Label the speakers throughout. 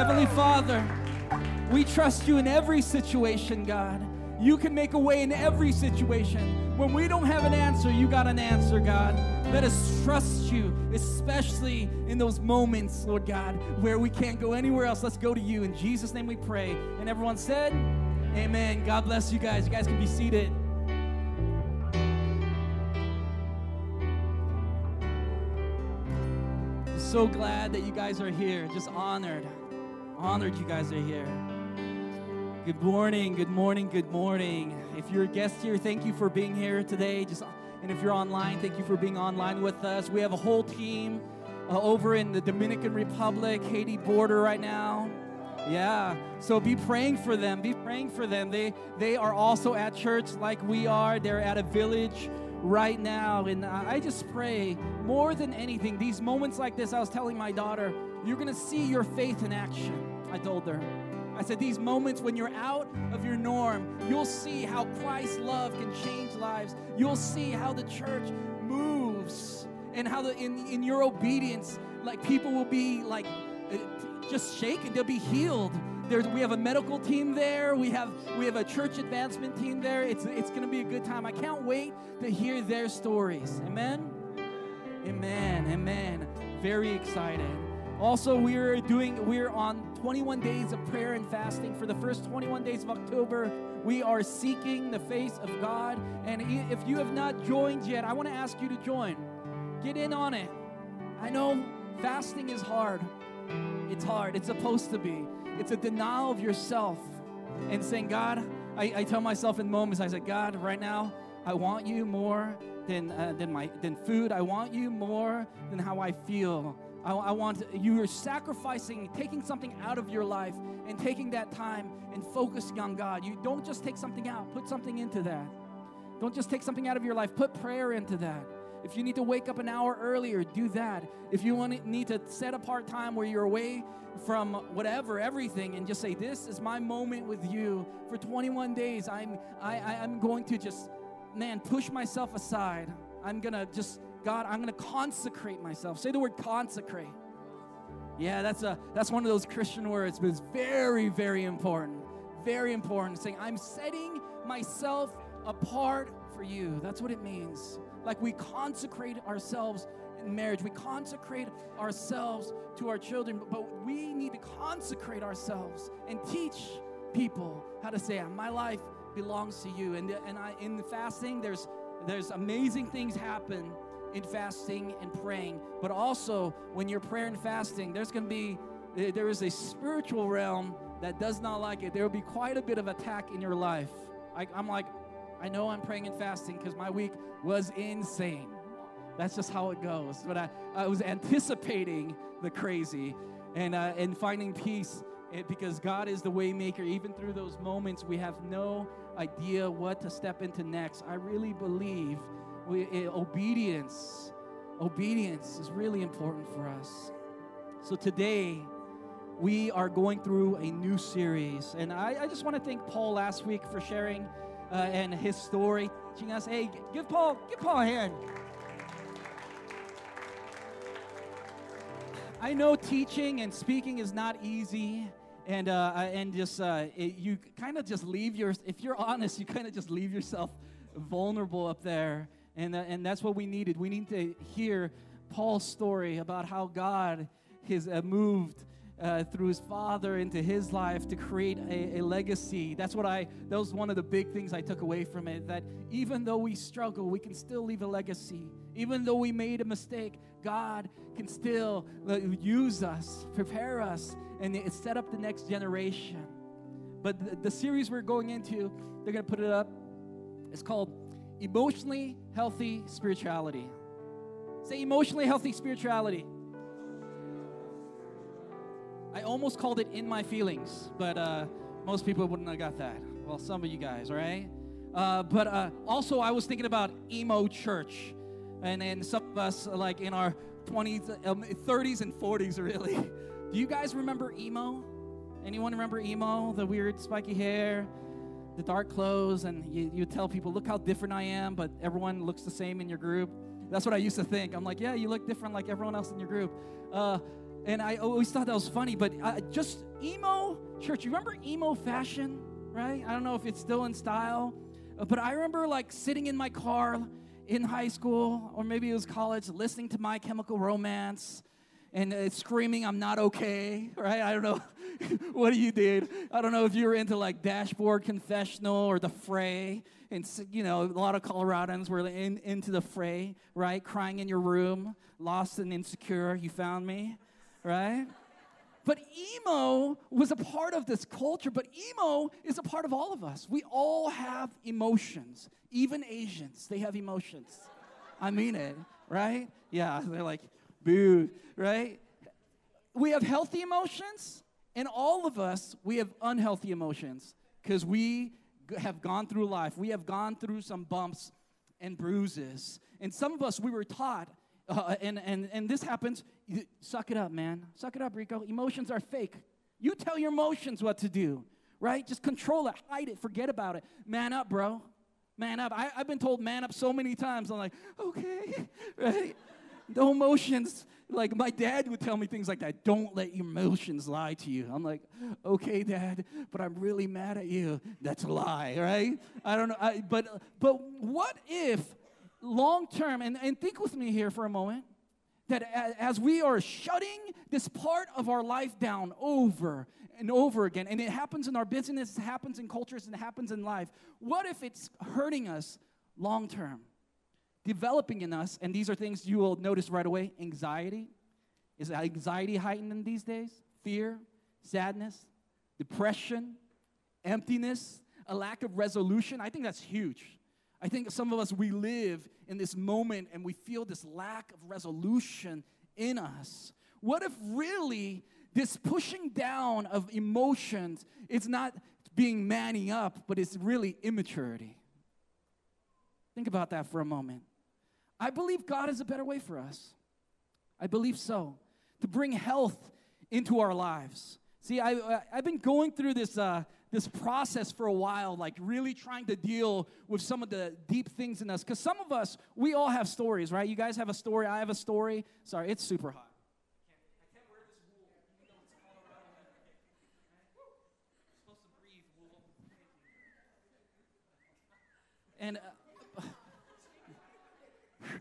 Speaker 1: Heavenly Father, we trust you in every situation, God. You can make a way in every situation. When we don't have an answer, you got an answer, God. Let us trust you, especially in those moments, Lord God, where we can't go anywhere else. Let's go to you. In Jesus' name we pray. And everyone said, Amen. God bless you guys. You guys can be seated. So glad that you guys are here. Just honored. Honored you guys are here. Good morning, good morning, good morning. If you're a guest here, thank you for being here today. Just and if you're online, thank you for being online with us. We have a whole team uh, over in the Dominican Republic, Haiti border right now. Yeah. So be praying for them. Be praying for them. They they are also at church like we are. They're at a village right now and I just pray more than anything these moments like this I was telling my daughter, you're going to see your faith in action. I told her. I said, these moments when you're out of your norm, you'll see how Christ's love can change lives. You'll see how the church moves and how the, in, in your obedience, like people will be like uh, just shaken, they'll be healed. There's, we have a medical team there. We have we have a church advancement team there. It's it's going to be a good time. I can't wait to hear their stories. Amen. Amen. Amen. Very excited. Also, we're doing, we're on 21 days of prayer and fasting. For the first 21 days of October, we are seeking the face of God. And if you have not joined yet, I want to ask you to join. Get in on it. I know fasting is hard. It's hard. It's supposed to be. It's a denial of yourself and saying, God, I, I tell myself in moments, I say, God, right now, I want you more than, uh, than, my, than food. I want you more than how I feel. I, I want you are sacrificing, taking something out of your life and taking that time and focusing on God. You don't just take something out, put something into that. Don't just take something out of your life, put prayer into that. If you need to wake up an hour earlier, do that. If you want to, need to set apart time where you're away from whatever, everything, and just say, "This is my moment with you for 21 days." I'm I, I I'm going to just, man, push myself aside. I'm gonna just God, I'm going to consecrate myself. Say the word consecrate. Yeah, that's a that's one of those Christian words, but it's very, very important. Very important. Saying, I'm setting myself apart for you. That's what it means. Like we consecrate ourselves in marriage, we consecrate ourselves to our children, but we need to consecrate ourselves and teach people how to say, My life belongs to you. And, and I, in the fasting, there's there's amazing things happen in fasting and praying, but also when you're prayer and fasting, there's going to be there is a spiritual realm that does not like it. There will be quite a bit of attack in your life. I, I'm like, I know I'm praying and fasting because my week was insane. That's just how it goes. But I, I was anticipating the crazy and, uh, and finding peace it, because God is the waymaker. Even through those moments, we have no idea what to step into next. I really believe we, it, obedience, obedience is really important for us. So today, we are going through a new series. And I, I just want to thank Paul last week for sharing uh, and his story, teaching us. Hey, give Paul, give Paul a hand. I know teaching and speaking is not easy, and uh, and just uh, it, you kind of just leave your. If you're honest, you kind of just leave yourself vulnerable up there and, uh, and that's what we needed. We need to hear Paul's story about how God has uh, moved uh, through his father into his life to create a, a, legacy. That's what I, that was one of the big things I took away from it. That even though we struggle, we can still leave a legacy. Even though we made a mistake, God can still uh, use us, prepare us, and set up the next generation. But the, the series we're going into, they're going to put it up. It's called emotionally healthy spirituality. Say emotionally healthy spirituality. I almost called it in my feelings, but uh, most people wouldn't have got that. Well, some of you guys, right? Uh, but uh, also, I was thinking about emo church, and and some of us like in our 20s, um, 30s, and 40s, really. Do you guys remember emo? Anyone remember emo? The weird spiky hair, the dark clothes and you, you tell people, look how different I am, but everyone looks the same in your group. That's what I used to think. I'm like, yeah, you look different like everyone else in your group. Uh, and I always thought that was funny. But uh, just emo church. You remember emo fashion, right? I don't know if it's still in style, uh, but I remember like sitting in my car in high school or maybe it was college, listening to My Chemical Romance and uh, screaming, "I'm not okay," right? I don't know what you did. I don't know if you were into like Dashboard Confessional or The Fray. And, you know, a lot of Coloradans were in, into The Fray, right? Crying in your room, lost and insecure. You found me, right? But emo was a part of this culture, but emo is a part of all of us. We all have emotions, even Asians, they have emotions. I mean it, right? Yeah, they're like, boo, right? We have healthy emotions, and all of us, we have unhealthy emotions because we have gone through life. We have gone through some bumps and bruises. And some of us, we were taught, uh, and, and, and this happens, suck it up, man. Suck it up, Rico. Emotions are fake. You tell your emotions what to do, right? Just control it, hide it, forget about it. Man up, bro. Man up. I, I've been told man up so many times. I'm like, okay, right? No emotions. Like my dad would tell me things like that. Don't let your emotions lie to you. I'm like okay dad but i'm really mad at you. That's a lie right? I don't know. I, but but what if long term and, and think with me here for a moment that as we are shutting this part of our life down over and over again and it happens in our business it happens in cultures and it happens in life what if it's hurting us long term developing in us, and these are things you will notice right away anxiety. Is anxiety heightened in these days? Fear, sadness, depression, emptiness, a lack of resolution. I think that's huge. I think some of us, we live in this moment and we feel this lack of resolution in us. What if really this pushing down of emotions is not being manning up, but it's really immaturity? Think about that for a moment. I believe God has a better way for us. I believe so. To bring health into our lives. See, I, I've been going through this, uh, this process for a while, like really trying to deal with some of the deep things in us. Because some of us, we all have stories, right? You guys have a story, I have a story. Sorry, it's super hot. And uh,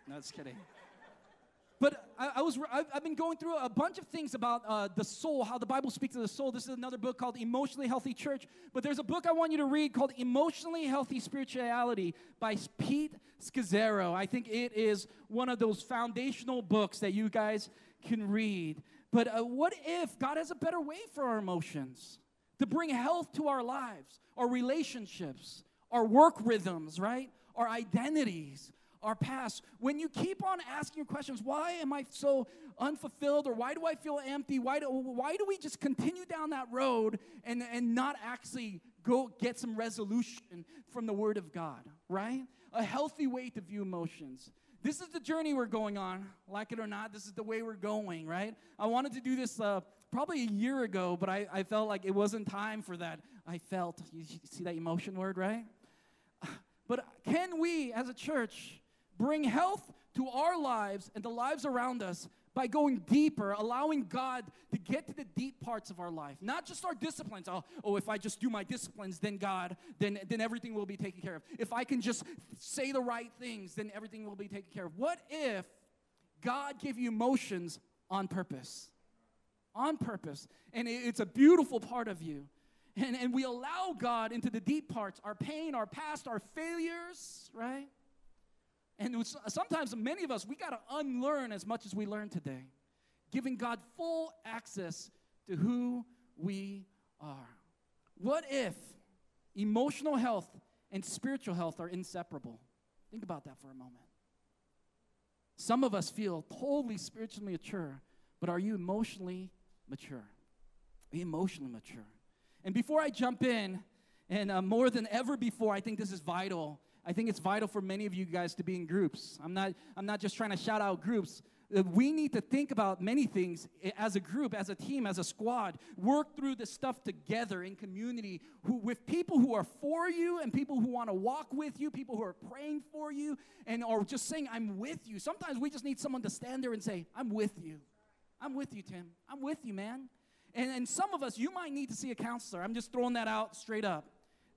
Speaker 1: no, just kidding. But I, I was, I've, I've, been going through a bunch of things about uh, the soul, how the Bible speaks to the soul. This is another book called Emotionally Healthy Church. But there's a book I want you to read called Emotionally Healthy Spirituality by Pete Scazzero. I think it is one of those foundational books that you guys can read. But uh, what if God has a better way for our emotions to bring health to our lives, our relationships, our work rhythms, right? Our identities, our past, when you keep on asking your questions, why am I so unfulfilled or why do I feel empty? Why do, why do we just continue down that road and, and not actually go get some resolution from the Word of God, right? A healthy way to view emotions. This is the journey we're going on, like it or not. This is the way we're going, right? I wanted to do this uh, probably a year ago, but I, I felt like it wasn't time for that. I felt, you see that emotion word, right? But can we, as a church, bring health to our lives and the lives around us by going deeper, allowing God to get to the deep parts of our life. Not just our disciplines. Oh, oh, if I just do my disciplines, then God, then, then everything will be taken care of. If I can just say the right things, then everything will be taken care of. What if God gave you emotions on purpose? On purpose. And it's a beautiful part of you. And, and we allow God into the deep parts, our pain, our past, our failures, right? And sometimes, many of us, we got to unlearn as much as we learn today, giving God full access to who we are. What if emotional health and spiritual health are inseparable? Think about that for a moment. Some of us feel totally spiritually mature, but are you emotionally mature? Emotionally mature? And before I jump in, and uh, more than ever before, I think this is vital I think it's vital for many of you guys to be in groups. I'm not, I'm not just trying to shout out groups. Uh, we need to think about many things as a group, as a team, as a squad. Work through this stuff together in community who, with people who are for you and people who want to walk with you, people who are praying for you and are just saying, I'm with you. Sometimes we just need someone to stand there and say, I'm with you. I'm with you, Tim. I'm with you, man. And, and some of us, you might need to see a counselor. I'm just throwing that out straight up.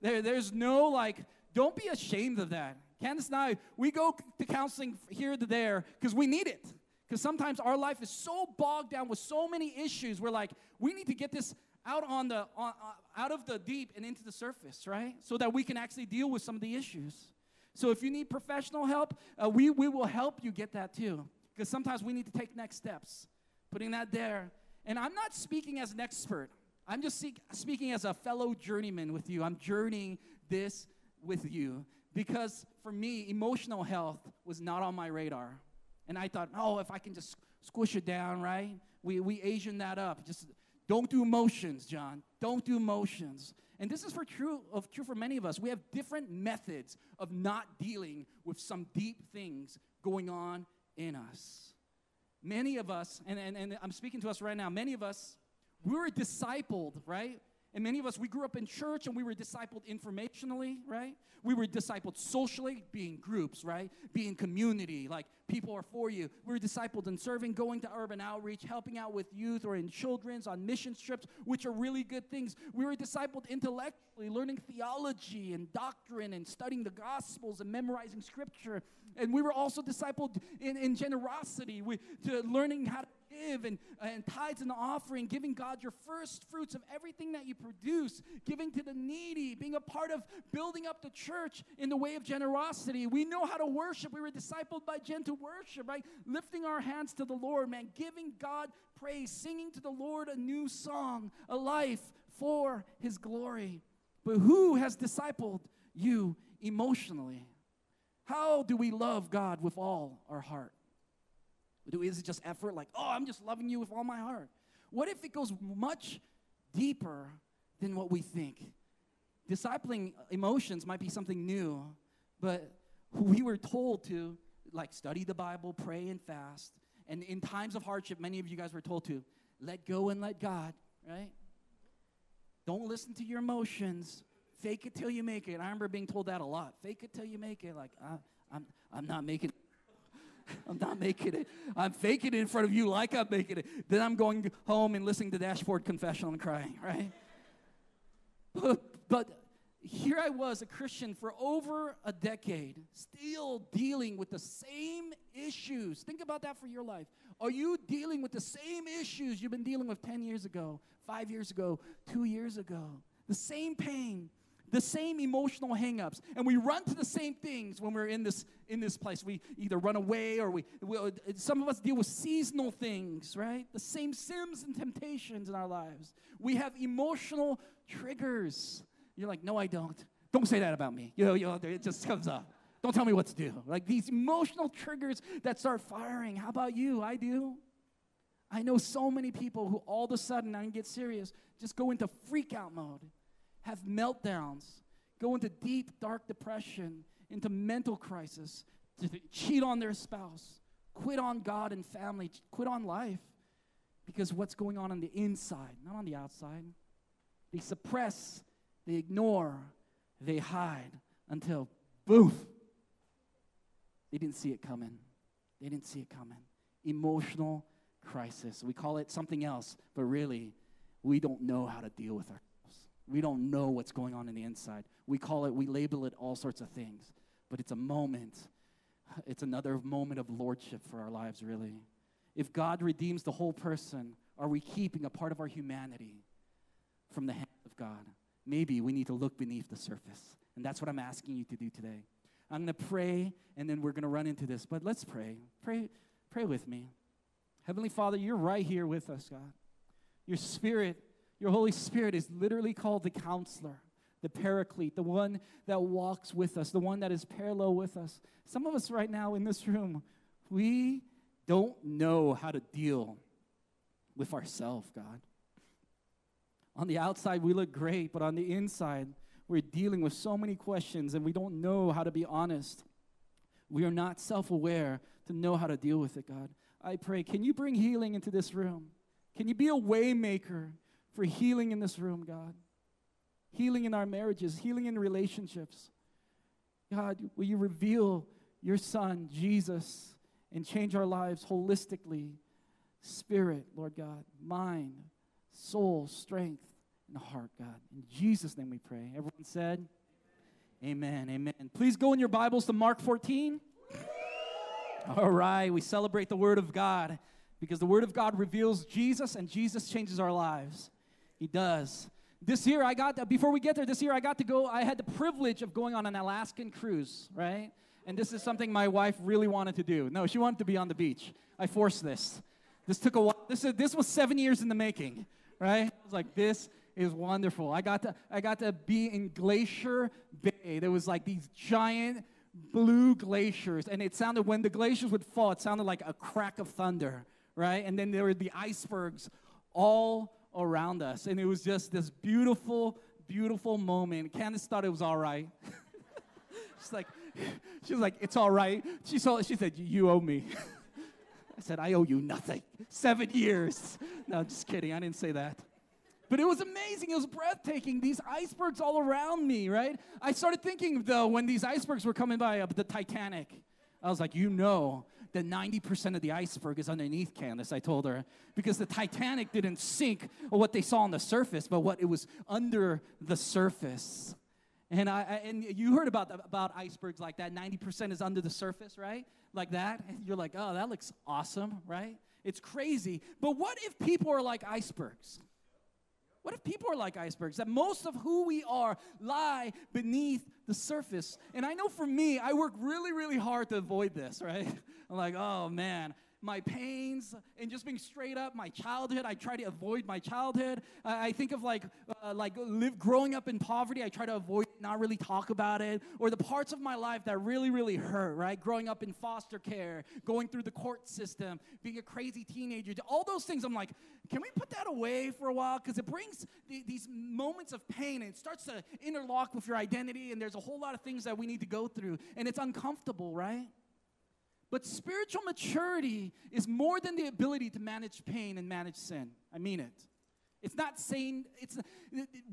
Speaker 1: There, there's no like, don't be ashamed of that. Candace and I, we go to counseling here to there because we need it. Because sometimes our life is so bogged down with so many issues. We're like, we need to get this out on the on, uh, out of the deep and into the surface, right? So that we can actually deal with some of the issues. So if you need professional help, uh, we we will help you get that too. Because sometimes we need to take next steps. Putting that there, and I'm not speaking as an expert. I'm just speaking as a fellow journeyman with you. I'm journeying this with you because for me, emotional health was not on my radar. And I thought, oh, if I can just squish it down, right? We, we Asian that up. Just don't do emotions, John. Don't do emotions. And this is for true of true for many of us. We have different methods of not dealing with some deep things going on in us. Many of us, and, and, and I'm speaking to us right now, many of us, we were discipled, right? And many of us, we grew up in church and we were discipled informationally, right? We were discipled socially, being groups, right? Being community, like people are for you. We were discipled in serving, going to urban outreach, helping out with youth or in children's on mission trips, which are really good things. We were discipled intellectually, learning theology and doctrine and studying the gospels and memorizing scripture. And we were also discipled in, in generosity, we, to learning how to give and, uh, and tithes and offering, giving God your first fruits of everything that you produce, giving to the needy, being a part of building up the church in the way of generosity. We know how to worship. We were discipled by gentle worship, right? Lifting our hands to the Lord, man, giving God praise, singing to the Lord a new song, a life for his glory. But who has discipled you emotionally? How do we love God with all our heart? Is it just effort? Like, oh, I'm just loving you with all my heart. What if it goes much deeper than what we think? Discipling emotions might be something new, but we were told to like study the Bible, pray and fast. And in times of hardship, many of you guys were told to let go and let God, right? Don't listen to your emotions. Fake it till you make it. I remember being told that a lot. Fake it till you make it. Like, uh, I'm, I'm not making I'm not making it. I'm faking it in front of you like I'm making it. Then I'm going home and listening to Dashboard Confessional and crying, right? But, but here I was, a Christian for over a decade, still dealing with the same issues. Think about that for your life. Are you dealing with the same issues you've been dealing with 10 years ago, five years ago, two years ago? The same pain, the same emotional hangups. And we run to the same things when we're in this in this place. We either run away or we, we some of us deal with seasonal things right? The same sins and temptations in our lives. We have emotional triggers. You're like no i don't. Don't say that about me. You know, you know it just comes up. Don't tell me what to do. Like these emotional triggers that start firing. How about you? I do. I know so many people who all of a sudden, I can get serious, just go into freak out mode have meltdowns, go into deep, dark depression, into mental crisis, to cheat on their spouse, quit on God and family, quit on life because what's going on on the inside, not on the outside. They suppress, they ignore, they hide until boom, they didn't see it coming. They didn't see it coming. Emotional crisis. We call it something else, but really, we don't know how to deal with our we don't know what's going on in the inside. We call it, we label it all sorts of things, but it's a moment. It's another moment of lordship for our lives, really. If God redeems the whole person, are we keeping a part of our humanity from the hand of God? Maybe we need to look beneath the surface. And that's what I'm asking you to do today. I'm going to pray, and then we're going to run into this. But let's pray. Pray, pray with me. Heavenly Father, you're right here with us, God. Your spirit your Holy Spirit is literally called the counselor, the paraclete, the one that walks with us, the one that is parallel with us. Some of us right now in this room, we don't know how to deal with ourselves, God. On the outside, we look great, but on the inside, we're dealing with so many questions and we don't know how to be honest. We are not self aware to know how to deal with it, God. I pray, can you bring healing into this room? Can you be a waymaker? For healing in this room, God. Healing in our marriages, healing in relationships. God, will you reveal your Son, Jesus, and change our lives holistically spirit, Lord God, mind, soul, strength, and heart, God. In Jesus' name we pray. Everyone said, Amen. Amen. Please go in your Bibles to Mark 14. All right, we celebrate the Word of God because the Word of God reveals Jesus and Jesus changes our lives. He does. This year, I got, before we get there, this year I got to go, I had the privilege of going on an Alaskan cruise, right? And this is something my wife really wanted to do. No, she wanted to be on the beach. I forced this. This took a while. This, is, this was seven years in the making, right? I was like, this is wonderful. I got to I got to be in Glacier Bay. There was like these giant blue glaciers, and it sounded when the glaciers would fall, it sounded like a crack of thunder, right? And then there would be icebergs all around us, and it was just this beautiful, beautiful moment. Candace thought it was all right. She's like, she was like, it's all right. She saw, she said, you owe me. I said, I owe you nothing. Seven years. No, just kidding. I didn't say that. But it was amazing. It was breathtaking. These icebergs all around me, right? I started thinking, though, when these icebergs were coming by up the Titanic, I was like, you know that 90% of the iceberg is underneath Candace, I told her. Because the Titanic didn't sink what they saw on the surface, but what it was under the surface. And, I, and you heard about, about icebergs like that. 90% is under the surface, right? Like that. You're like, oh, that looks awesome, right? It's crazy. But what if people are like icebergs? What if people are like icebergs? That most of who we are lie beneath the surface. And I know for me, I work really, really hard to avoid this, right? I'm like, oh man, my pains and just being straight up my childhood. I try to avoid my childhood. I, I think of like uh, like live growing up in poverty i try to avoid not really talk about it. Or the parts of my life that really really hurt right? Growing up in foster care going through the court system being a crazy teenager all those things i'm like can we put that away for a while? Because it brings the, these moments of pain and it starts to interlock with your identity and there's a whole lot of things that we need to go through. And it's uncomfortable right but spiritual maturity is more than the ability to manage pain and manage sin. I mean it. It's not saying, it's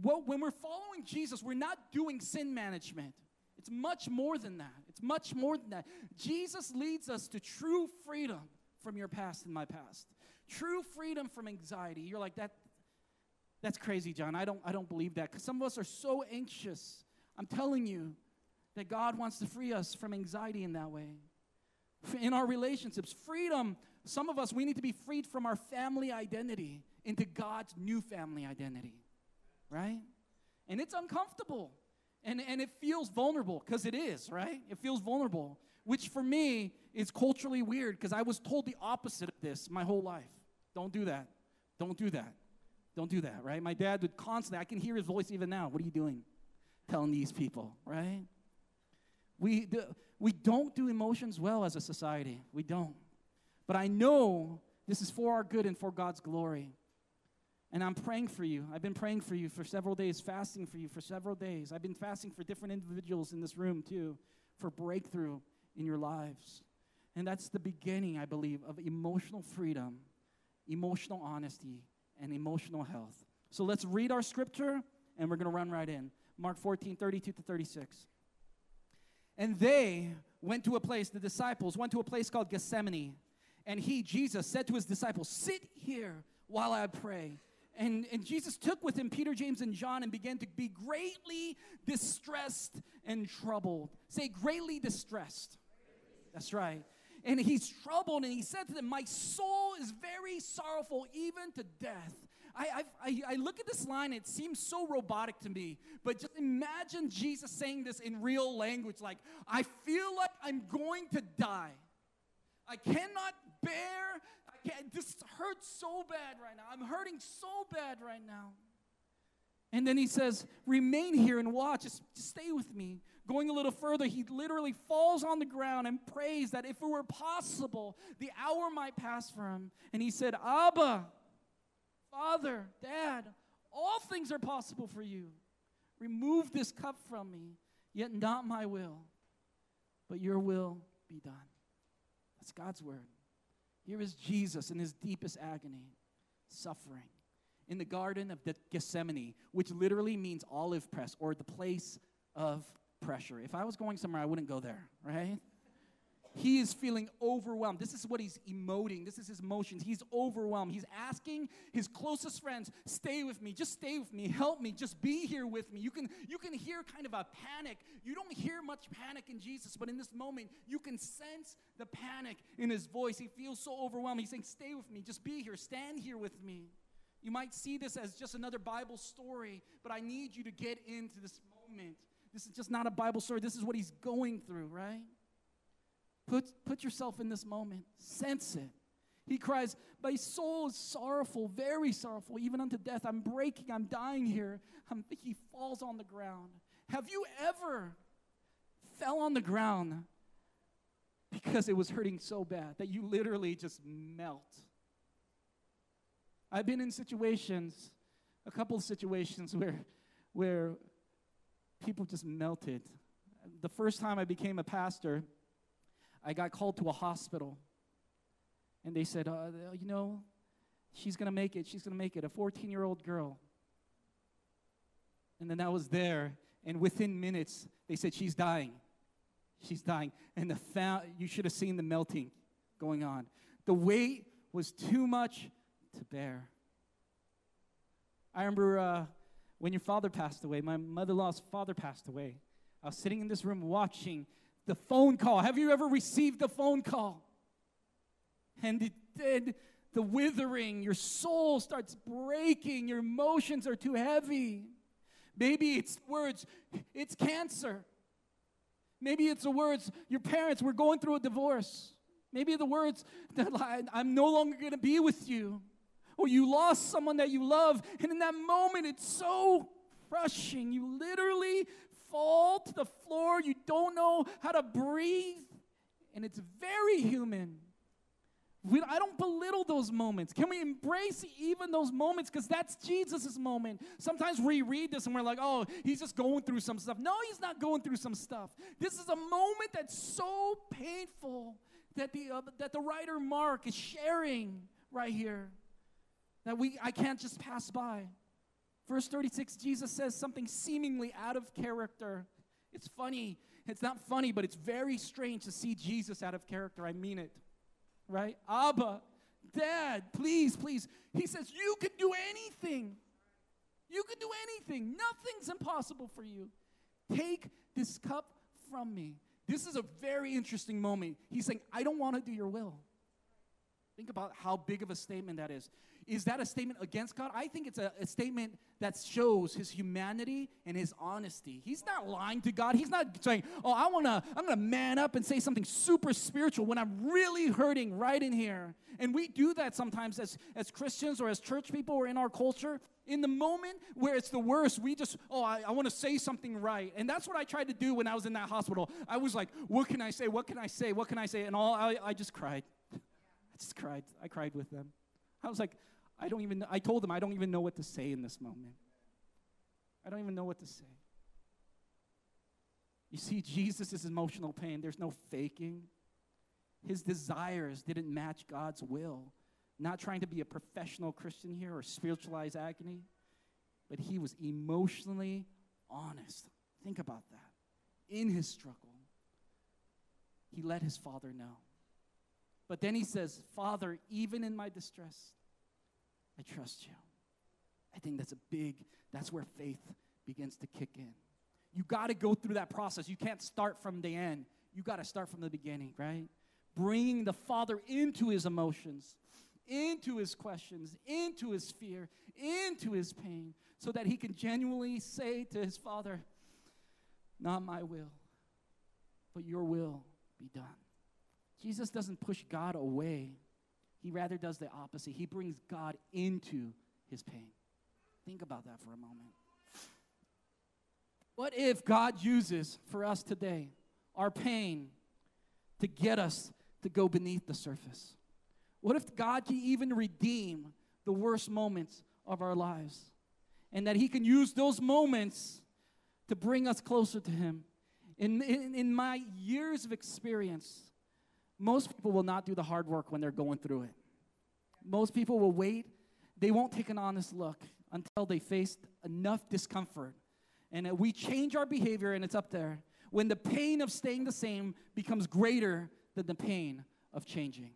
Speaker 1: well, when we're following Jesus, we're not doing sin management. It's much more than that. It's much more than that. Jesus leads us to true freedom from your past and my past. True freedom from anxiety. You're like that that's crazy, John. I don't I don't believe that cuz some of us are so anxious. I'm telling you that God wants to free us from anxiety in that way in our relationships. Freedom, some of us, we need to be freed from our family identity into God's new family identity, right? And it's uncomfortable and, and it feels vulnerable because it is, right? It feels vulnerable, which for me is culturally weird because I was told the opposite of this my whole life. Don't do that. Don't do that. Don't do that, right? My dad would constantly, I can hear his voice even now. What are you doing? Telling these people, right? We, the, we don't do emotions well as a society. We don't. But I know this is for our good and for God's glory. And I'm praying for you. I've been praying for you for several days, fasting for you for several days. I've been fasting for different individuals in this room too, for breakthrough in your lives. And that's the beginning, I believe, of emotional freedom, emotional honesty, and emotional health. So let's read our scripture and we're going to run right in. Mark 14, 32 to 36. And they went to a place, the disciples went to a place called Gethsemane. And he, Jesus, said to his disciples, Sit here while I pray. And, and Jesus took with him Peter, James, and John and began to be greatly distressed and troubled. Say, greatly distressed. That's right. And he's troubled, and he said to them, My soul is very sorrowful, even to death. I, I, I look at this line, it seems so robotic to me, but just imagine Jesus saying this in real language like, I feel like I'm going to die. I cannot bear, I can't, this hurts so bad right now. I'm hurting so bad right now. And then he says, Remain here and watch, just, just stay with me. Going a little further, he literally falls on the ground and prays that if it were possible, the hour might pass for him. And he said, Abba, Father, Dad, all things are possible for you. Remove this cup from me, yet not my will, but your will be done. That's God's word. Here is Jesus in his deepest agony, suffering in the Garden of Gethsemane, which literally means olive press or the place of pressure. If I was going somewhere, I wouldn't go there, right? He is feeling overwhelmed. This is what he's emoting. This is his emotions. He's overwhelmed. He's asking his closest friends, "Stay with me. Just stay with me. Help me. Just be here with me." You can you can hear kind of a panic. You don't hear much panic in Jesus, but in this moment, you can sense the panic in his voice. He feels so overwhelmed. He's saying, "Stay with me. Just be here. Stand here with me." You might see this as just another Bible story, but I need you to get into this moment. This is just not a Bible story. This is what he's going through, right? Put, put yourself in this moment, sense it. He cries, My soul is sorrowful, very sorrowful, even unto death. I'm breaking, I'm dying here. I'm, he falls on the ground. Have you ever fell on the ground because it was hurting so bad that you literally just melt? I've been in situations, a couple of situations where, where people just melted. The first time I became a pastor, I got called to a hospital. And they said, uh, you know, she's going to make it. She's going to make it. A 14 year old girl. And then I was there. And within minutes, they said, she's dying. She's dying. And the fa- you should have seen the melting going on. The weight was too much to bear. I remember uh, when your father passed away, my mother in law's father passed away. I was sitting in this room watching the phone call. Have you ever received a phone call? And it did the withering, your soul starts breaking, your emotions are too heavy. Maybe it's words, it's cancer. Maybe it's the words, your parents were going through a divorce. Maybe the words I'm no longer going to be with you. Or you lost someone that you love, and in that moment, it's so crushing. You literally fall to the floor, you don't know how to breathe, and it's very human. We, I don't belittle those moments. Can we embrace even those moments? Because that's Jesus' moment. Sometimes we read this and we're like, oh, he's just going through some stuff. No, he's not going through some stuff. This is a moment that's so painful that the, uh, that the writer Mark is sharing right here that we, I can't just pass by. Verse 36, Jesus says something seemingly out of character. It's funny. It's not funny, but it's very strange to see Jesus out of character. I mean it. Right? Abba, Dad, please, please. He says, You can do anything. You can do anything. Nothing's impossible for you. Take this cup from me. This is a very interesting moment. He's saying, I don't want to do your will. Think about how big of a statement that is. Is that a statement against God? I think it's a, a, statement that shows his humanity and his honesty. He's not lying to God. He's not saying, "Oh, I want to I'm going to man up and say something super spiritual when I'm really hurting right in here." And we do that sometimes as as Christians or as church people or in our culture. In the moment where it's the worst, we just, "Oh, I, I want to say something right." And that's what I tried to do when I was in that hospital. I was like, "What can I say? What can I say? What can I say?" And all I, I just cried. I just cried. I cried with them. I was like, I don't even, I told him, I don't even know what to say in this moment. I don't even know what to say. You see, Jesus' is emotional pain, there's no faking. His desires didn't match God's will. Not trying to be a professional Christian here or spiritualize agony, but he was emotionally honest. Think about that. In his struggle, he let his father know. But then he says, Father, even in my distress, I trust you. I think that's a big, that's where faith begins to kick in. You got to go through that process. You can't start from the end. You got to start from the beginning, right? Bringing the Father into his emotions, into his questions, into his fear, into his pain, so that he can genuinely say to his Father, Not my will, but your will be done. Jesus doesn't push God away he rather does the opposite. He brings God into his pain. Think about that for a moment. What if God uses for us today our pain to get us to go beneath the surface? What if God can even redeem the worst moments of our lives? And that He can use those moments to bring us closer to Him. In, in, in my years of experience, most people will not do the hard work when they're going through it. Most people will wait. They won't take an honest look until they face enough discomfort. And we change our behavior, and it's up there. When the pain of staying the same becomes greater than the pain of changing.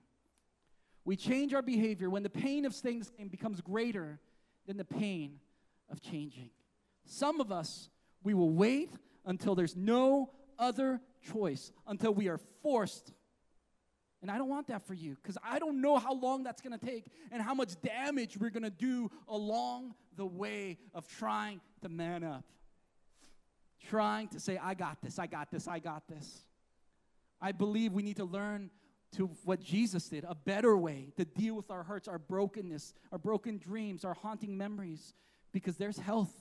Speaker 1: We change our behavior when the pain of staying the same becomes greater than the pain of changing. Some of us, we will wait until there's no other choice, until we are forced. And I don't want that for you because I don't know how long that's going to take and how much damage we're going to do along the way of trying to man up. Trying to say, I got this, I got this, I got this. I believe we need to learn to what Jesus did, a better way to deal with our hurts, our brokenness, our broken dreams, our haunting memories, because there's health.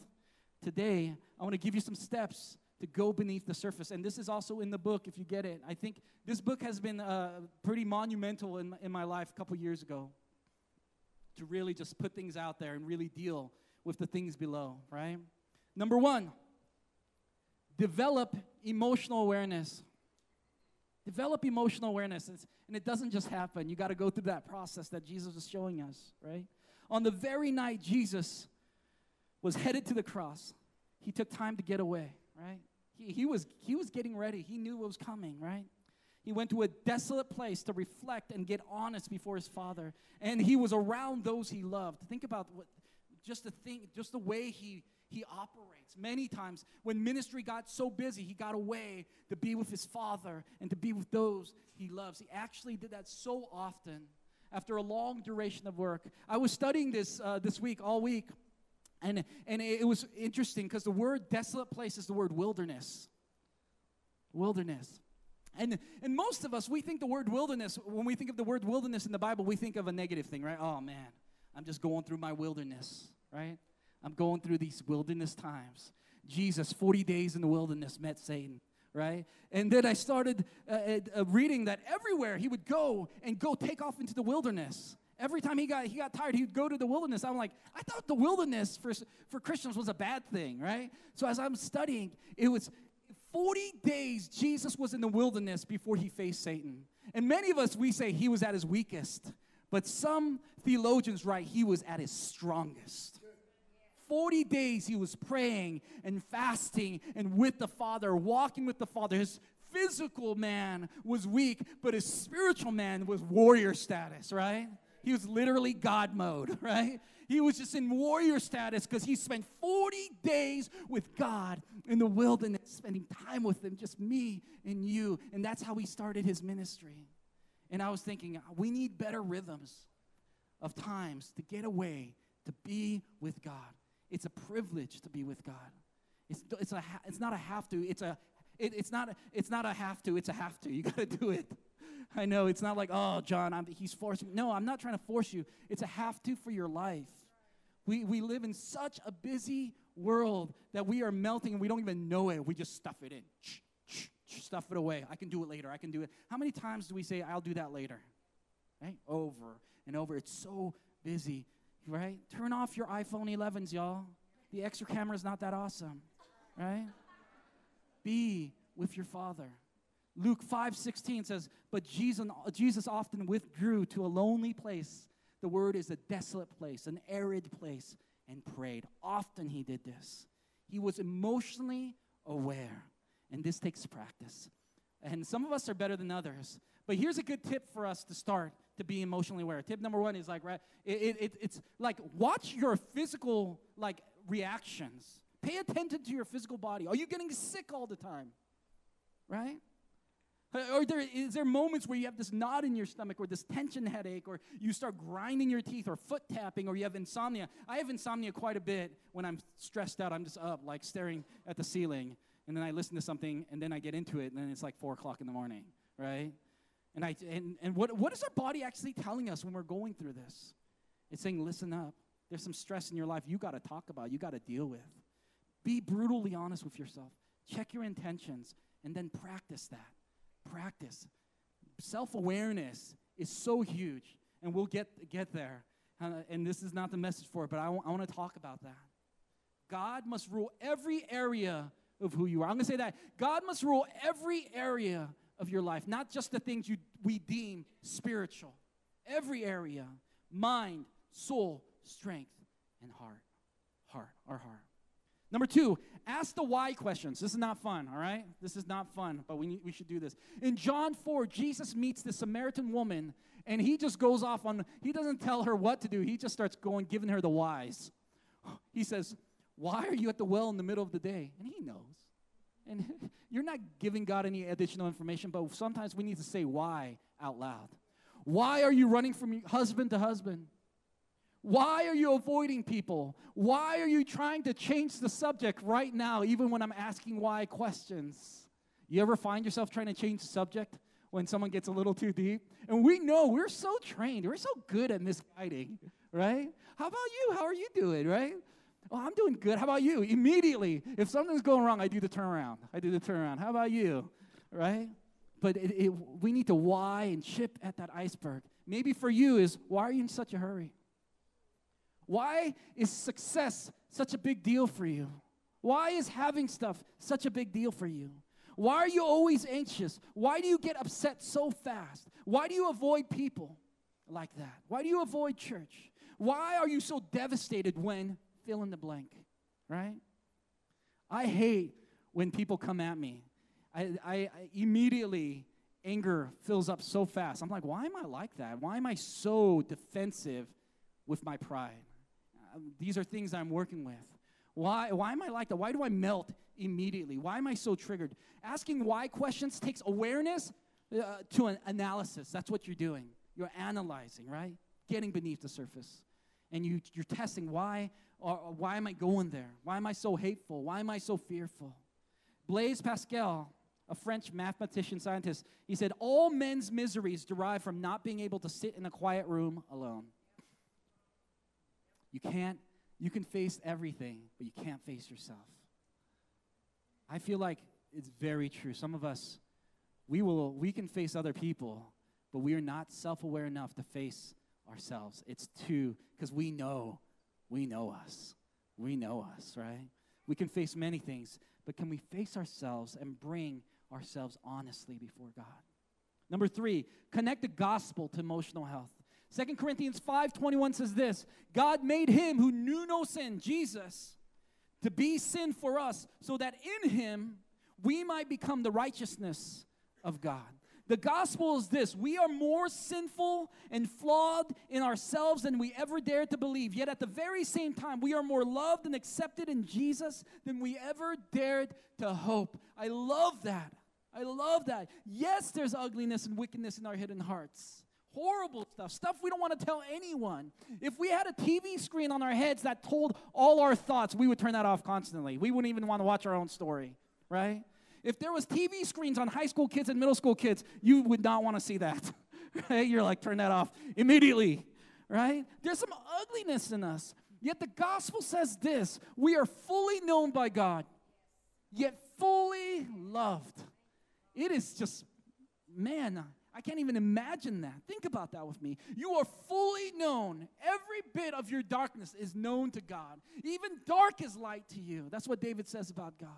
Speaker 1: Today, I want to give you some steps to go beneath the surface. And this is also in the book, if you get it. I think this book has been uh, pretty monumental in, in my life a couple years ago to really just put things out there and really deal with the things below, right? Number one, develop emotional awareness. Develop emotional awareness. and it doesn't just happen. You got to go through that process that Jesus is showing us, right? On the very night Jesus was headed to the cross, he took time to get away, right? He, he, was, he was getting ready. He knew what was coming, right? He went to a desolate place to reflect and get honest before his father. And he was around those he loved. Think about what, just the thing, just the way he he operates. Many times when ministry got so busy, he got away to be with his father and to be with those he loves. He actually did that so often after a long duration of work. I was studying this uh, this week, all week, and, and it was interesting because the word desolate place is the word wilderness. Wilderness. And, and most of us, we think the word wilderness, when we think of the word wilderness in the Bible, we think of a negative thing, right? Oh man, I'm just going through my wilderness, right? I'm going through these wilderness times. Jesus, 40 days in the wilderness, met Satan, right? And then I started uh, uh, reading that everywhere he would go and go take off into the wilderness. Every time he got, he got tired, he'd go to the wilderness. I'm like, I thought the wilderness for, for Christians was a bad thing, right? So as I'm studying, it was 40 days Jesus was in the wilderness before he faced Satan. And many of us, we say he was at his weakest. But some theologians write he was at his strongest. 40 days he was praying and fasting and with the Father, walking with the Father. His physical man was weak, but his spiritual man was warrior status, right? He was literally God mode, right? He was just in warrior status because he spent 40 days with God in the wilderness, spending time with him, just me and you. And that's how he started his ministry. And I was thinking, we need better rhythms of times to get away, to be with God. It's a privilege to be with God. It's, it's, a, it's not a have to, it's, a, it, it's, not, a, it's not a have to, it's a have to. You got to do it. I know, it's not like, oh, John, I'm, he's forcing. No, I'm not trying to force you. It's a have to for your life. We, we live in such a busy world that we are melting and we don't even know it. We just stuff it in. stuff it away. I can do it later. I can do it. How many times do we say, I'll do that later? Right? Over and over. It's so busy right? Turn off your iPhone 11s, y'all. The extra camera is not that awesome, right? Be with your Father. Luke 5:16 says, "But Jesus, Jesus often withdrew to a lonely place. The word is a desolate place, an arid place, and prayed. Often he did this. He was emotionally aware, and this takes practice. And some of us are better than others. But here's a good tip for us to start to be emotionally aware. Tip number one is like, right, it, it, it's like watch your physical like reactions. Pay attention to your physical body. Are you getting sick all the time? Right? Uh, or there, is there moments where you have this knot in your stomach or this tension headache or you start grinding your teeth or foot tapping or you have insomnia? I have insomnia quite a bit when I'm stressed out. I'm just up, like staring at the ceiling. And then I listen to something and then I get into it and then it's like 4 o'clock in the morning, right? And, I, and, and what, what is our body actually telling us when we're going through this? It's saying, listen up. There's some stress in your life you got to talk about, you got to deal with. Be brutally honest with yourself. Check your intentions and then practice that. Practice. Self awareness is so huge, and we'll get, get there. Uh, and this is not the message for it, but I, w- I want to talk about that. God must rule every area of who you are. I'm going to say that. God must rule every area of your life, not just the things you, we deem spiritual. Every area mind, soul, strength, and heart. Heart, our heart. Number two, ask the why questions. This is not fun, all right? This is not fun, but we, need, we should do this. In John 4, Jesus meets the Samaritan woman, and he just goes off on, he doesn't tell her what to do. He just starts going, giving her the whys. He says, Why are you at the well in the middle of the day? And he knows. And you're not giving God any additional information, but sometimes we need to say why out loud. Why are you running from husband to husband? Why are you avoiding people? Why are you trying to change the subject right now, even when I'm asking why questions? You ever find yourself trying to change the subject when someone gets a little too deep? And we know we're so trained, we're so good at misguiding, right? How about you? How are you doing, right? Oh, I'm doing good. How about you? Immediately, if something's going wrong, I do the turnaround. I do the turnaround. How about you? Right? But it, it, we need to why and chip at that iceberg. Maybe for you is why are you in such a hurry? Why is success such a big deal for you? Why is having stuff such a big deal for you? Why are you always anxious? Why do you get upset so fast? Why do you avoid people like that? Why do you avoid church? Why are you so devastated when fill in the blank, right? I hate when people come at me. I, I, I immediately anger fills up so fast. I'm like, why am I like that? Why am I so defensive with my pride? These are things I'm working with. Why, why am I like that? Why do I melt immediately? Why am I so triggered? Asking why questions takes awareness uh, to an analysis. That's what you're doing. You're analyzing, right? Getting beneath the surface. And you, you're testing why, or why am I going there? Why am I so hateful? Why am I so fearful? Blaise Pascal, a French mathematician scientist, he said, All men's miseries derive from not being able to sit in a quiet room alone. You can't, you can face everything, but you can't face yourself. I feel like it's very true. Some of us, we will, we can face other people, but we are not self-aware enough to face ourselves. It's too, because we know, we know us. We know us, right? We can face many things, but can we face ourselves and bring ourselves honestly before God? Number three, connect the gospel to emotional health. Second Corinthians 5:21 says this, God made him who knew no sin, Jesus, to be sin for us, so that in him we might become the righteousness of God. The gospel is this we are more sinful and flawed in ourselves than we ever dared to believe. Yet at the very same time, we are more loved and accepted in Jesus than we ever dared to hope. I love that. I love that. Yes, there's ugliness and wickedness in our hidden hearts horrible stuff, stuff we don't want to tell anyone. If we had a TV screen on our heads that told all our thoughts, we would turn that off constantly. We wouldn't even want to watch our own story, right? If there was TV screens on high school kids and middle school kids, you would not want to see that. Right? You're like, turn that off immediately, right? There's some ugliness in us. Yet the gospel says this we are fully known by God, yet fully loved. It is just, man, I can't even imagine that. Think about that with me. You are fully known. Every bit of your darkness is known to God. Even dark is light to you. That's what David says about God.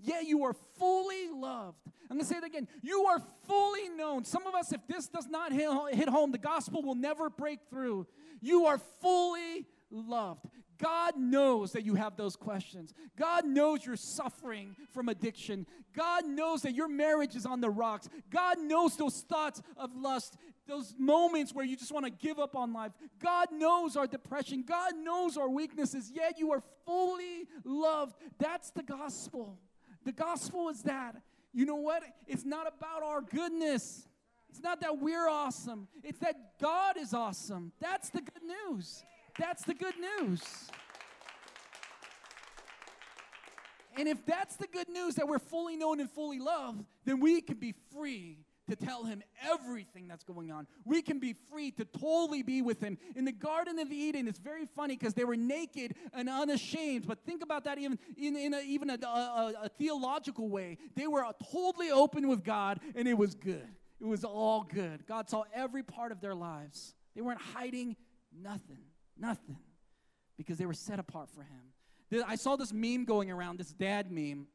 Speaker 1: Yeah, you are fully loved. I'm going to say it again. You are fully known. Some of us, if this does not hit home, the gospel will never break through. You are fully loved. God knows that you have those questions. God knows you're suffering from addiction. God knows that your marriage is on the rocks. God knows those thoughts of lust, those moments where you just want to give up on life. God knows our depression. God knows our weaknesses, yet you are fully loved. That's the gospel. The gospel is that. You know what? It's not about our goodness. It's not that we're awesome. It's that God is awesome. That's the good news. That's the good news. And if that's the good news that we're fully known and fully loved, then we can be free to tell him everything that's going on. We can be free to totally be with him. In the Garden of Eden, it's very funny because they were naked and unashamed. But think about that even in, in a, even a, a, a theological way. They were totally open with God, and it was good. It was all good. God saw every part of their lives. They weren't hiding nothing. Nothing. Because they were set apart for him. I saw this meme going around, this dad meme,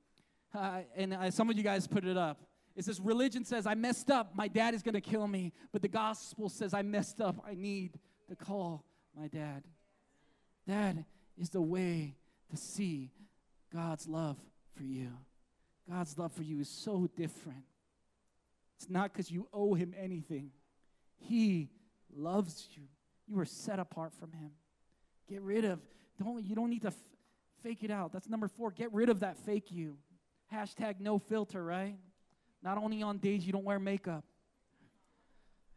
Speaker 1: uh, and uh, some of you guys put it up. It says, Religion says, I messed up, my dad is gonna kill me. But the gospel says, I messed up, I need to call my dad. That is the way to see God's love for you. God's love for you is so different. It's not because you owe him anything. He loves you. You were set apart from him. Get rid of, don't you don't need to f- fake it out. That's number four. Get rid of that fake you. Hashtag no filter, right? Not only on days you don't wear makeup.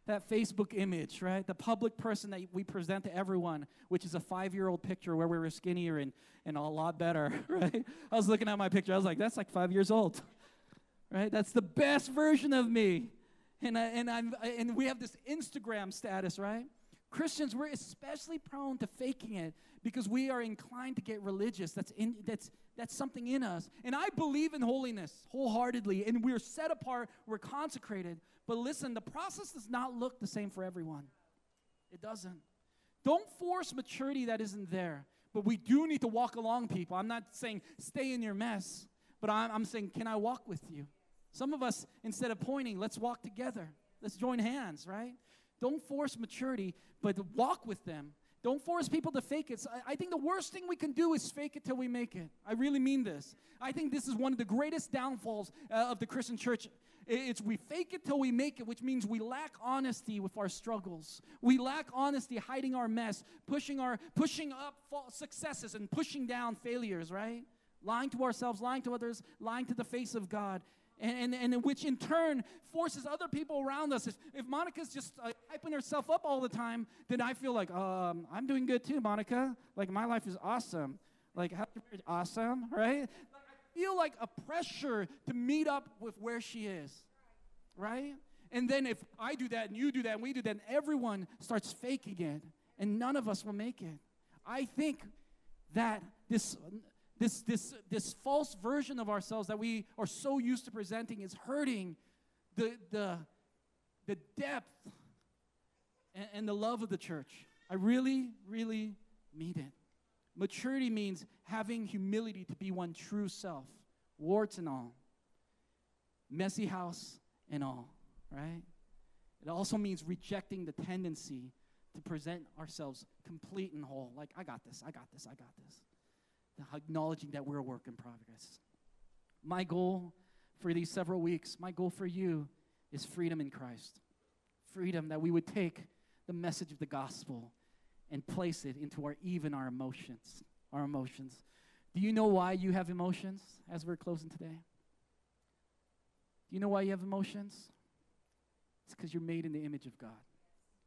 Speaker 1: That Facebook image, right? The public person that we present to everyone, which is a five year old picture where we were skinnier and, and a lot better, right? I was looking at my picture, I was like, that's like five years old, right? That's the best version of me. And, I, and, I'm, and we have this Instagram status, right? Christians, we're especially prone to faking it because we are inclined to get religious. That's, in, that's, that's something in us. And I believe in holiness wholeheartedly, and we're set apart, we're consecrated. But listen, the process does not look the same for everyone. It doesn't. Don't force maturity that isn't there. But we do need to walk along people. I'm not saying stay in your mess, but I'm, I'm saying, can I walk with you? Some of us, instead of pointing, let's walk together. Let's join hands, right? Don't force maturity, but walk with them. Don't force people to fake it. So I, I think the worst thing we can do is fake it till we make it. I really mean this. I think this is one of the greatest downfalls uh, of the Christian church it's we fake it till we make it, which means we lack honesty with our struggles. We lack honesty hiding our mess, pushing our pushing up successes and pushing down failures, right? Lying to ourselves, lying to others, lying to the face of God. And, and, and which in turn forces other people around us. If, if Monica's just uh, hyping herself up all the time, then I feel like, um, I'm doing good too, Monica. Like, my life is awesome. Like, how's your marriage? Awesome, right? I feel like a pressure to meet up with where she is, right? And then if I do that and you do that and we do that, and everyone starts faking it, and none of us will make it. I think that this this this this false version of ourselves that we are so used to presenting is hurting the the the depth and, and the love of the church. I really, really mean it. Maturity means having humility to be one true self, warts and all, messy house and all, right? It also means rejecting the tendency to present ourselves complete and whole. Like, I got this, I got this, I got this. Acknowledging that we're a work in progress. My goal for these several weeks, my goal for you is freedom in Christ. Freedom that we would take the message of the gospel and place it into our even our emotions. Our emotions. Do you know why you have emotions as we're closing today? Do you know why you have emotions? It's because you're made in the image of God.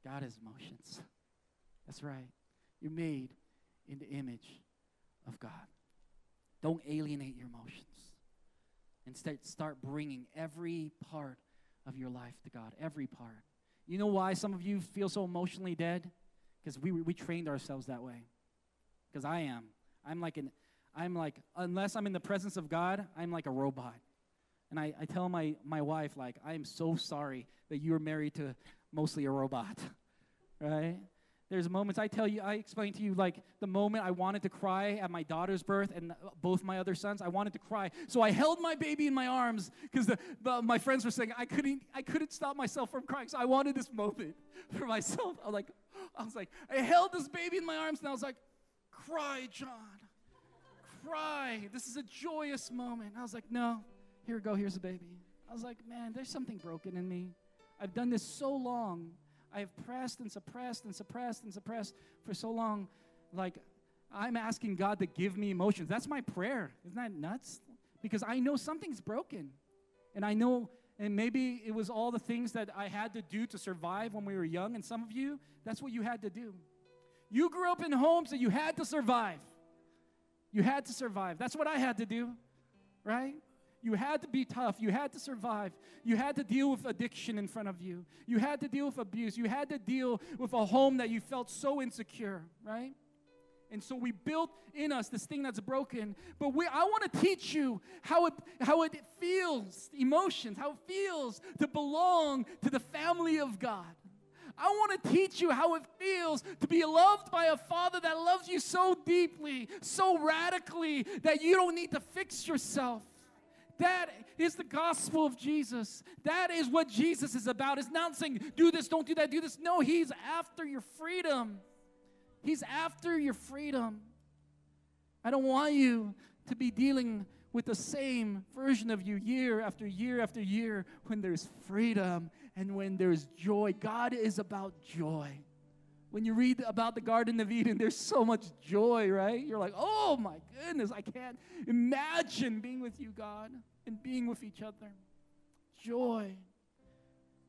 Speaker 1: God has emotions. That's right. You're made in the image of God. Don't alienate your emotions. Instead, start bringing every part of your life to God. Every part. You know why some of you feel so emotionally dead? because we, we trained ourselves that way. Because I am. I'm like an, I'm like, unless I'm in the presence of God, I'm like a robot. And I, I tell my, my wife, like, I am so sorry that you're married to mostly a robot, right? There's moments I tell you, I explain to you, like the moment I wanted to cry at my daughter's birth and both my other sons, I wanted to cry. So I held my baby in my arms because my friends were saying I couldn't, I couldn't stop myself from crying. So I wanted this moment for myself. I was like, I was like, I held this baby in my arms and I was like, cry, John, cry. This is a joyous moment. I was like, no, here we go. Here's a baby. I was like, man, there's something broken in me. I've done this so long. I've pressed and suppressed and suppressed and suppressed for so long. Like, I'm asking God to give me emotions. That's my prayer. Isn't that nuts? Because I know something's broken. And I know and maybe it was all the things that I had to do to survive when we were young. And some of you, that's what you had to do. You grew up in homes that you had to survive. You had to survive. That's what I had to do, right? You had to be tough. You had to survive. You had to deal with addiction in front of you. You had to deal with abuse. You had to deal with a home that you felt so insecure, right? And so we built in us this thing that's broken. But we, I want to teach you how it, how it feels, emotions, how it feels to belong to the family of God. I want to teach you how it feels to be loved by a father that loves you so deeply, so radically, that you don't need to fix yourself. That is the gospel of Jesus. That is what Jesus is about. It's not saying, do this, don't do that, do this. No, He's after your freedom. He's after your freedom. I don't want you to be dealing with the same version of you year after year after year when there's freedom and when there's joy. God is about joy. When you read about the Garden of Eden, there's so much joy, right? You're like, oh my goodness, I can't imagine being with you, God, and being with each other. Joy.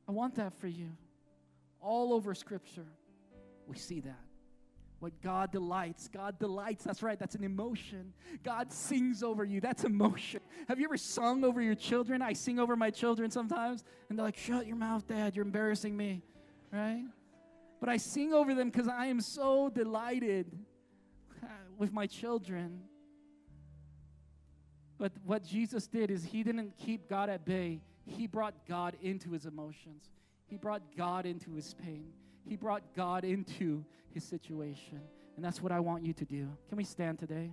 Speaker 1: I want that for you. All over Scripture, we see that. What God delights. God delights. That's right. That's an emotion. God sings over you. That's emotion. Have you ever sung over your children? I sing over my children sometimes, and they're like, shut your mouth, Dad. You're embarrassing me. Right? But I sing over them because I am so delighted with my children. But what Jesus did is he didn't keep God at bay, he brought God into his emotions, he brought God into his pain. He brought God into his situation. And that's what I want you to do. Can we stand today?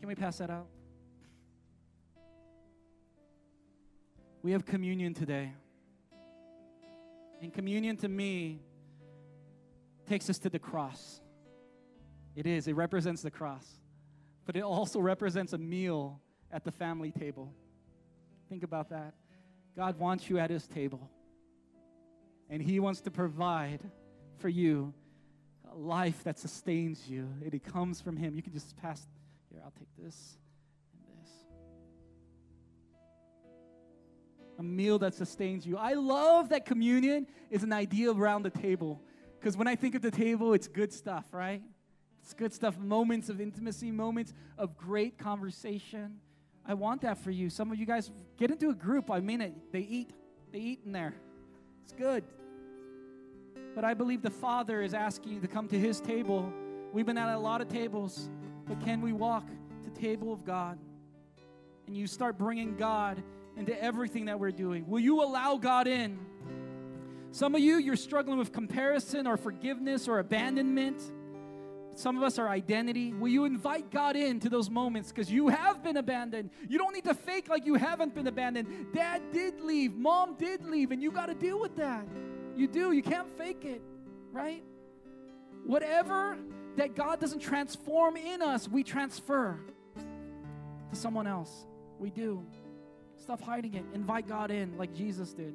Speaker 1: Can we pass that out? We have communion today. And communion to me takes us to the cross. It is, it represents the cross. But it also represents a meal at the family table. Think about that. God wants you at his table. And he wants to provide for you a life that sustains you. It comes from him. You can just pass. Here, I'll take this A meal that sustains you. I love that communion is an idea around the table. Because when I think of the table, it's good stuff, right? It's good stuff. Moments of intimacy, moments of great conversation. I want that for you. Some of you guys get into a group. I mean it. They eat. They eat in there. It's good. But I believe the Father is asking you to come to His table. We've been at a lot of tables, but can we walk to the table of God? And you start bringing God into everything that we're doing. Will you allow God in? Some of you, you're struggling with comparison or forgiveness or abandonment. Some of us are identity. Will you invite God into those moments because you have been abandoned? You don't need to fake like you haven't been abandoned. Dad did leave, mom did leave, and you got to deal with that. You do. You can't fake it, right? Whatever that God doesn't transform in us, we transfer to someone else. We do. Stop hiding it. Invite God in like Jesus did.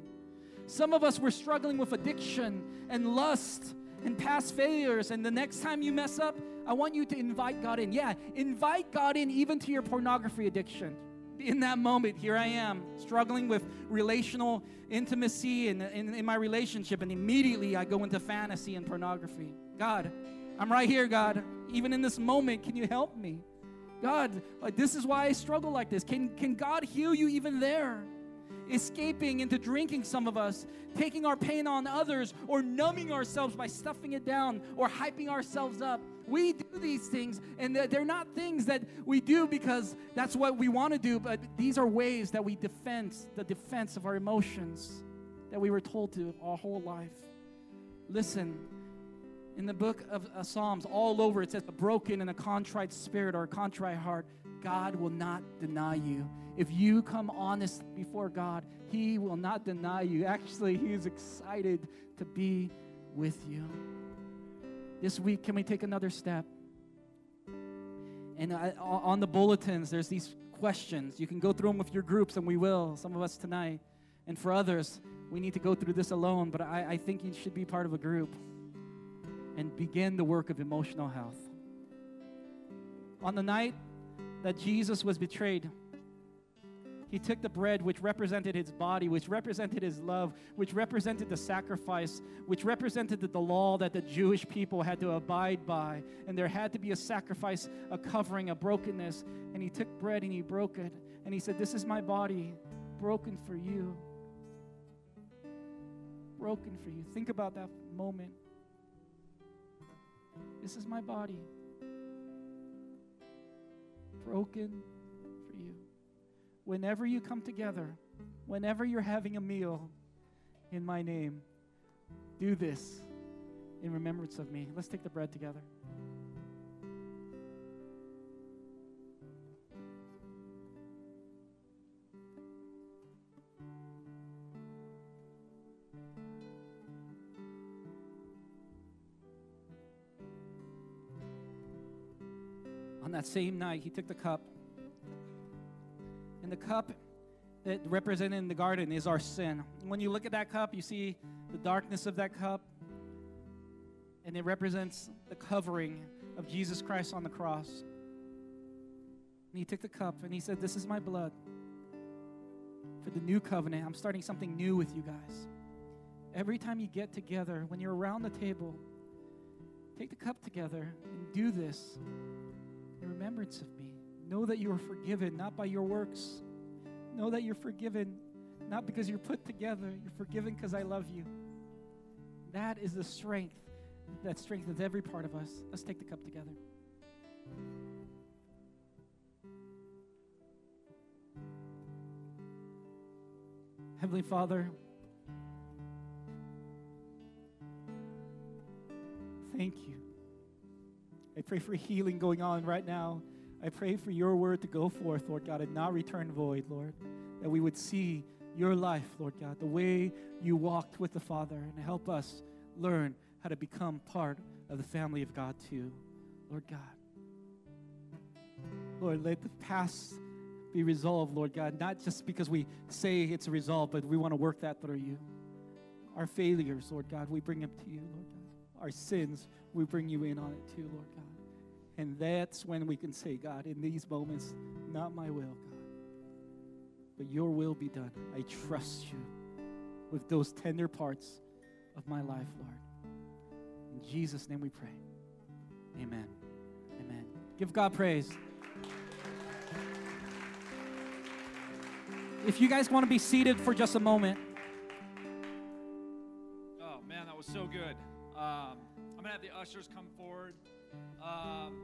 Speaker 1: Some of us were struggling with addiction and lust and past failures. And the next time you mess up, I want you to invite God in. Yeah, invite God in even to your pornography addiction. In that moment, here I am struggling with relational intimacy and in, in, in my relationship, and immediately I go into fantasy and pornography. God, I'm right here, God. Even in this moment, can you help me? God, like this is why I struggle like this. Can, can God heal you even there? escaping into drinking, some of us, taking our pain on others, or numbing ourselves by stuffing it down or hyping ourselves up. We do these things, and they're not things that we do because that's what we want to do, but these are ways that we defend the defense of our emotions that we were told to our whole life. Listen, in the book of uh, Psalms, all over it says a broken and a contrite spirit or a contrite heart, God will not deny you. If you come honest before God, He will not deny you. Actually, He is excited to be with you. This week, can we take another step? And I, on the bulletins, there's these questions. You can go through them with your groups, and we will, some of us tonight. And for others, we need to go through this alone, but I, I think you should be part of a group and begin the work of emotional health. On the night that Jesus was betrayed, he took the bread, which represented his body, which represented his love, which represented the sacrifice, which represented the law that the Jewish people had to abide by. And there had to be a sacrifice, a covering, a brokenness. And he took bread and he broke it. And he said, This is my body, broken for you. Broken for you. Think about that moment. This is my body, broken for you. whenever you come together, whenever you're having a meal in my name, do this in remembrance of me. Let's take the bread together. That same night, he took the cup. And the cup that represented in the garden is our sin. When you look at that cup, you see the darkness of that cup, and it represents the covering of Jesus Christ on the cross. And he took the cup and he said, This is my blood for the new covenant. I'm starting something new with you guys. Every time you get together, when you're around the table, take the cup together and do this remembrance of me. Know that you are forgiven, not by your works. Know that you're forgiven, not because you're put together. You're forgiven because I love you. That is the strength that strengthens every part of us. Let's take the cup together. Heavenly Father, thank you. I pray for healing going on right now. I pray for your word to go forth, Lord God, and not return void, Lord. That we would see your life, Lord God, the way you walked with the Father, and help us learn how to become part of the family of God too, Lord God. Lord, let the past be resolved, Lord God, not just because we say it's resolved, but we want to work that through you. Our failures, Lord God, we bring them to you, Lord God. Our sins, we bring you in on it too, Lord God. And that's when we can say, God, in these moments, not my will, God, but your will be done. I trust you with those tender parts of my life, Lord. In Jesus' name we pray. Amen. Amen. Give God praise. If you guys want to be seated for just a moment.
Speaker 2: Oh, man, that was so good. Um, I'm going to have the ushers come forward. Um,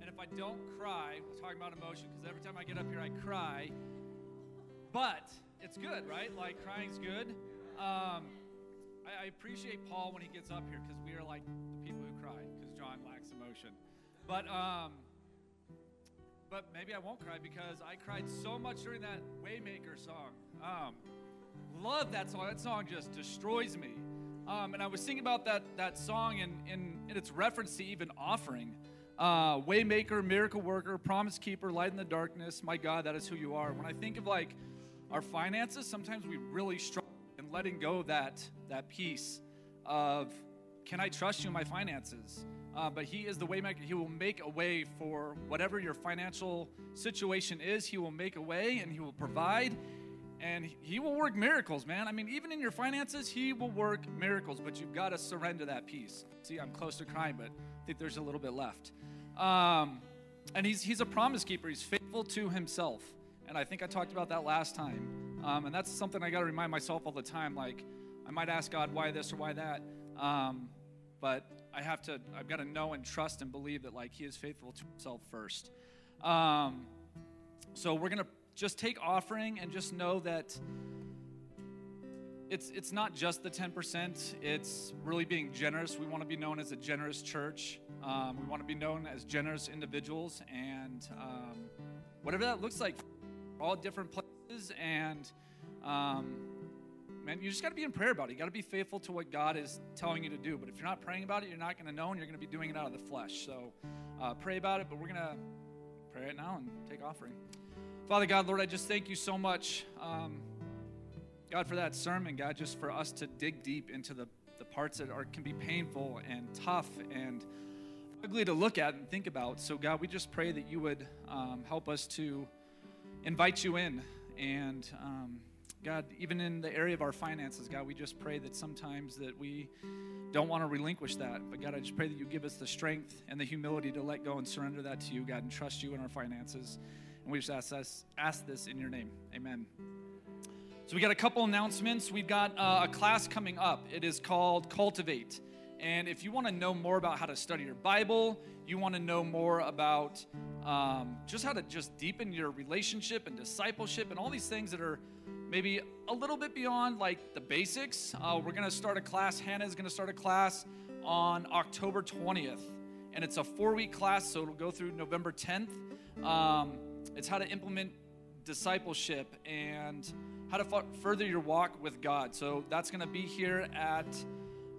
Speaker 2: and if I don't cry, we're talking about emotion, because every time I get up here, I cry. But it's good, right? Like, crying's good. Um, I, I appreciate Paul when he gets up here, because we are like the people who cry, because John lacks emotion. But, um, but maybe I won't cry because I cried so much during that Waymaker song. Um, love that song. That song just destroys me. Um, and I was thinking about that that song and its reference to even offering. Uh, Waymaker, miracle worker, promise keeper, light in the darkness. My God, that is who you are. When I think of like our finances, sometimes we really struggle in letting go that that piece of can I trust you in my finances? Uh, but He is the waymaker. He will make a way for whatever your financial situation is. He will make a way and He will provide and He will work miracles, man. I mean, even in your finances, He will work miracles, but you've got to surrender that piece. See, I'm close to crying, but I think there's a little bit left. Um, and he's, he's a promise keeper, He's faithful to Himself. And I think I talked about that last time. Um, and that's something I got to remind myself all the time. Like, I might ask God why this or why that. Um, but I have to, I've got to know and trust and believe that like He is faithful to Himself first. Um, so we're gonna just take offering and just know that it's it's not just the 10%. It's really being generous. We want to be known as a generous church. Um, we want to be known as generous individuals, and um, whatever that looks like, all different places and. Um, man, you just got to be in prayer about it. You got to be faithful to what God is telling you to do. But if you're not praying about it, you're not going to know, and you're going to be doing it out of the flesh. So uh, pray about it, but we're going to pray it now and take offering. Father God, Lord, I just thank you so much, um, God, for that sermon, God, just for us to dig deep into the, the parts that are can be painful and tough and ugly to look at and think about. So, God, we just pray that you would um, help us to invite you in and um, God, even in the area of our finances, God, we just pray that sometimes that we don't want to relinquish that. But God, I just pray that you give us the strength and the humility to let go and surrender that to you, God, and trust you in our finances. And we just ask, us, ask this in your name. Amen. So we got a couple announcements. We've got uh, a class coming up. It is called Cultivate. And if you want to know more about how to study your Bible, you want to know more about um, just how to just deepen your relationship and discipleship and all these things that are maybe a little bit beyond like the basics. Uh, we're going to start a class. Hannah is going to start a class on October 20th. And it's a four week class, so it'll go through November 10th. Um, it's how to implement discipleship and how to f- further your walk with God. So that's going to be here at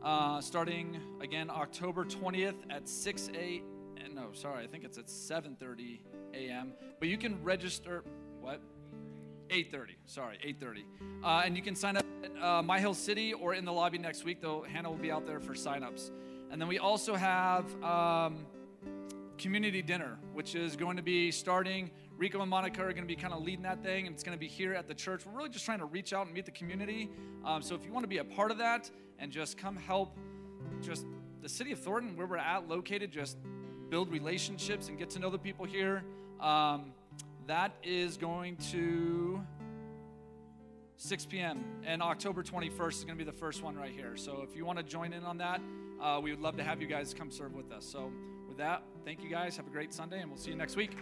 Speaker 2: uh, starting again October 20th at 6 8 no, sorry, I think it's at 7:30 a.m. But you can register. What? 8:30. Sorry, 8:30. Uh, and you can sign up at uh, My Hill City or in the lobby next week. Though Hannah will be out there for signups. And then we also have um, community dinner, which is going to be starting. Rico and Monica are going to be kind of leading that thing, and it's going to be here at the church. We're really just trying to reach out and meet the community. Um, so if you want to be a part of that and just come help, just the city of Thornton, where we're at, located, just build relationships and get to know the people here. Um, that is going to 6 p.m. and October 21st is going to be the first one right here. So if you want to join in on that, uh, we would love to have you guys come serve with us. So with that, thank you guys. Have a great Sunday, and we'll see you next week.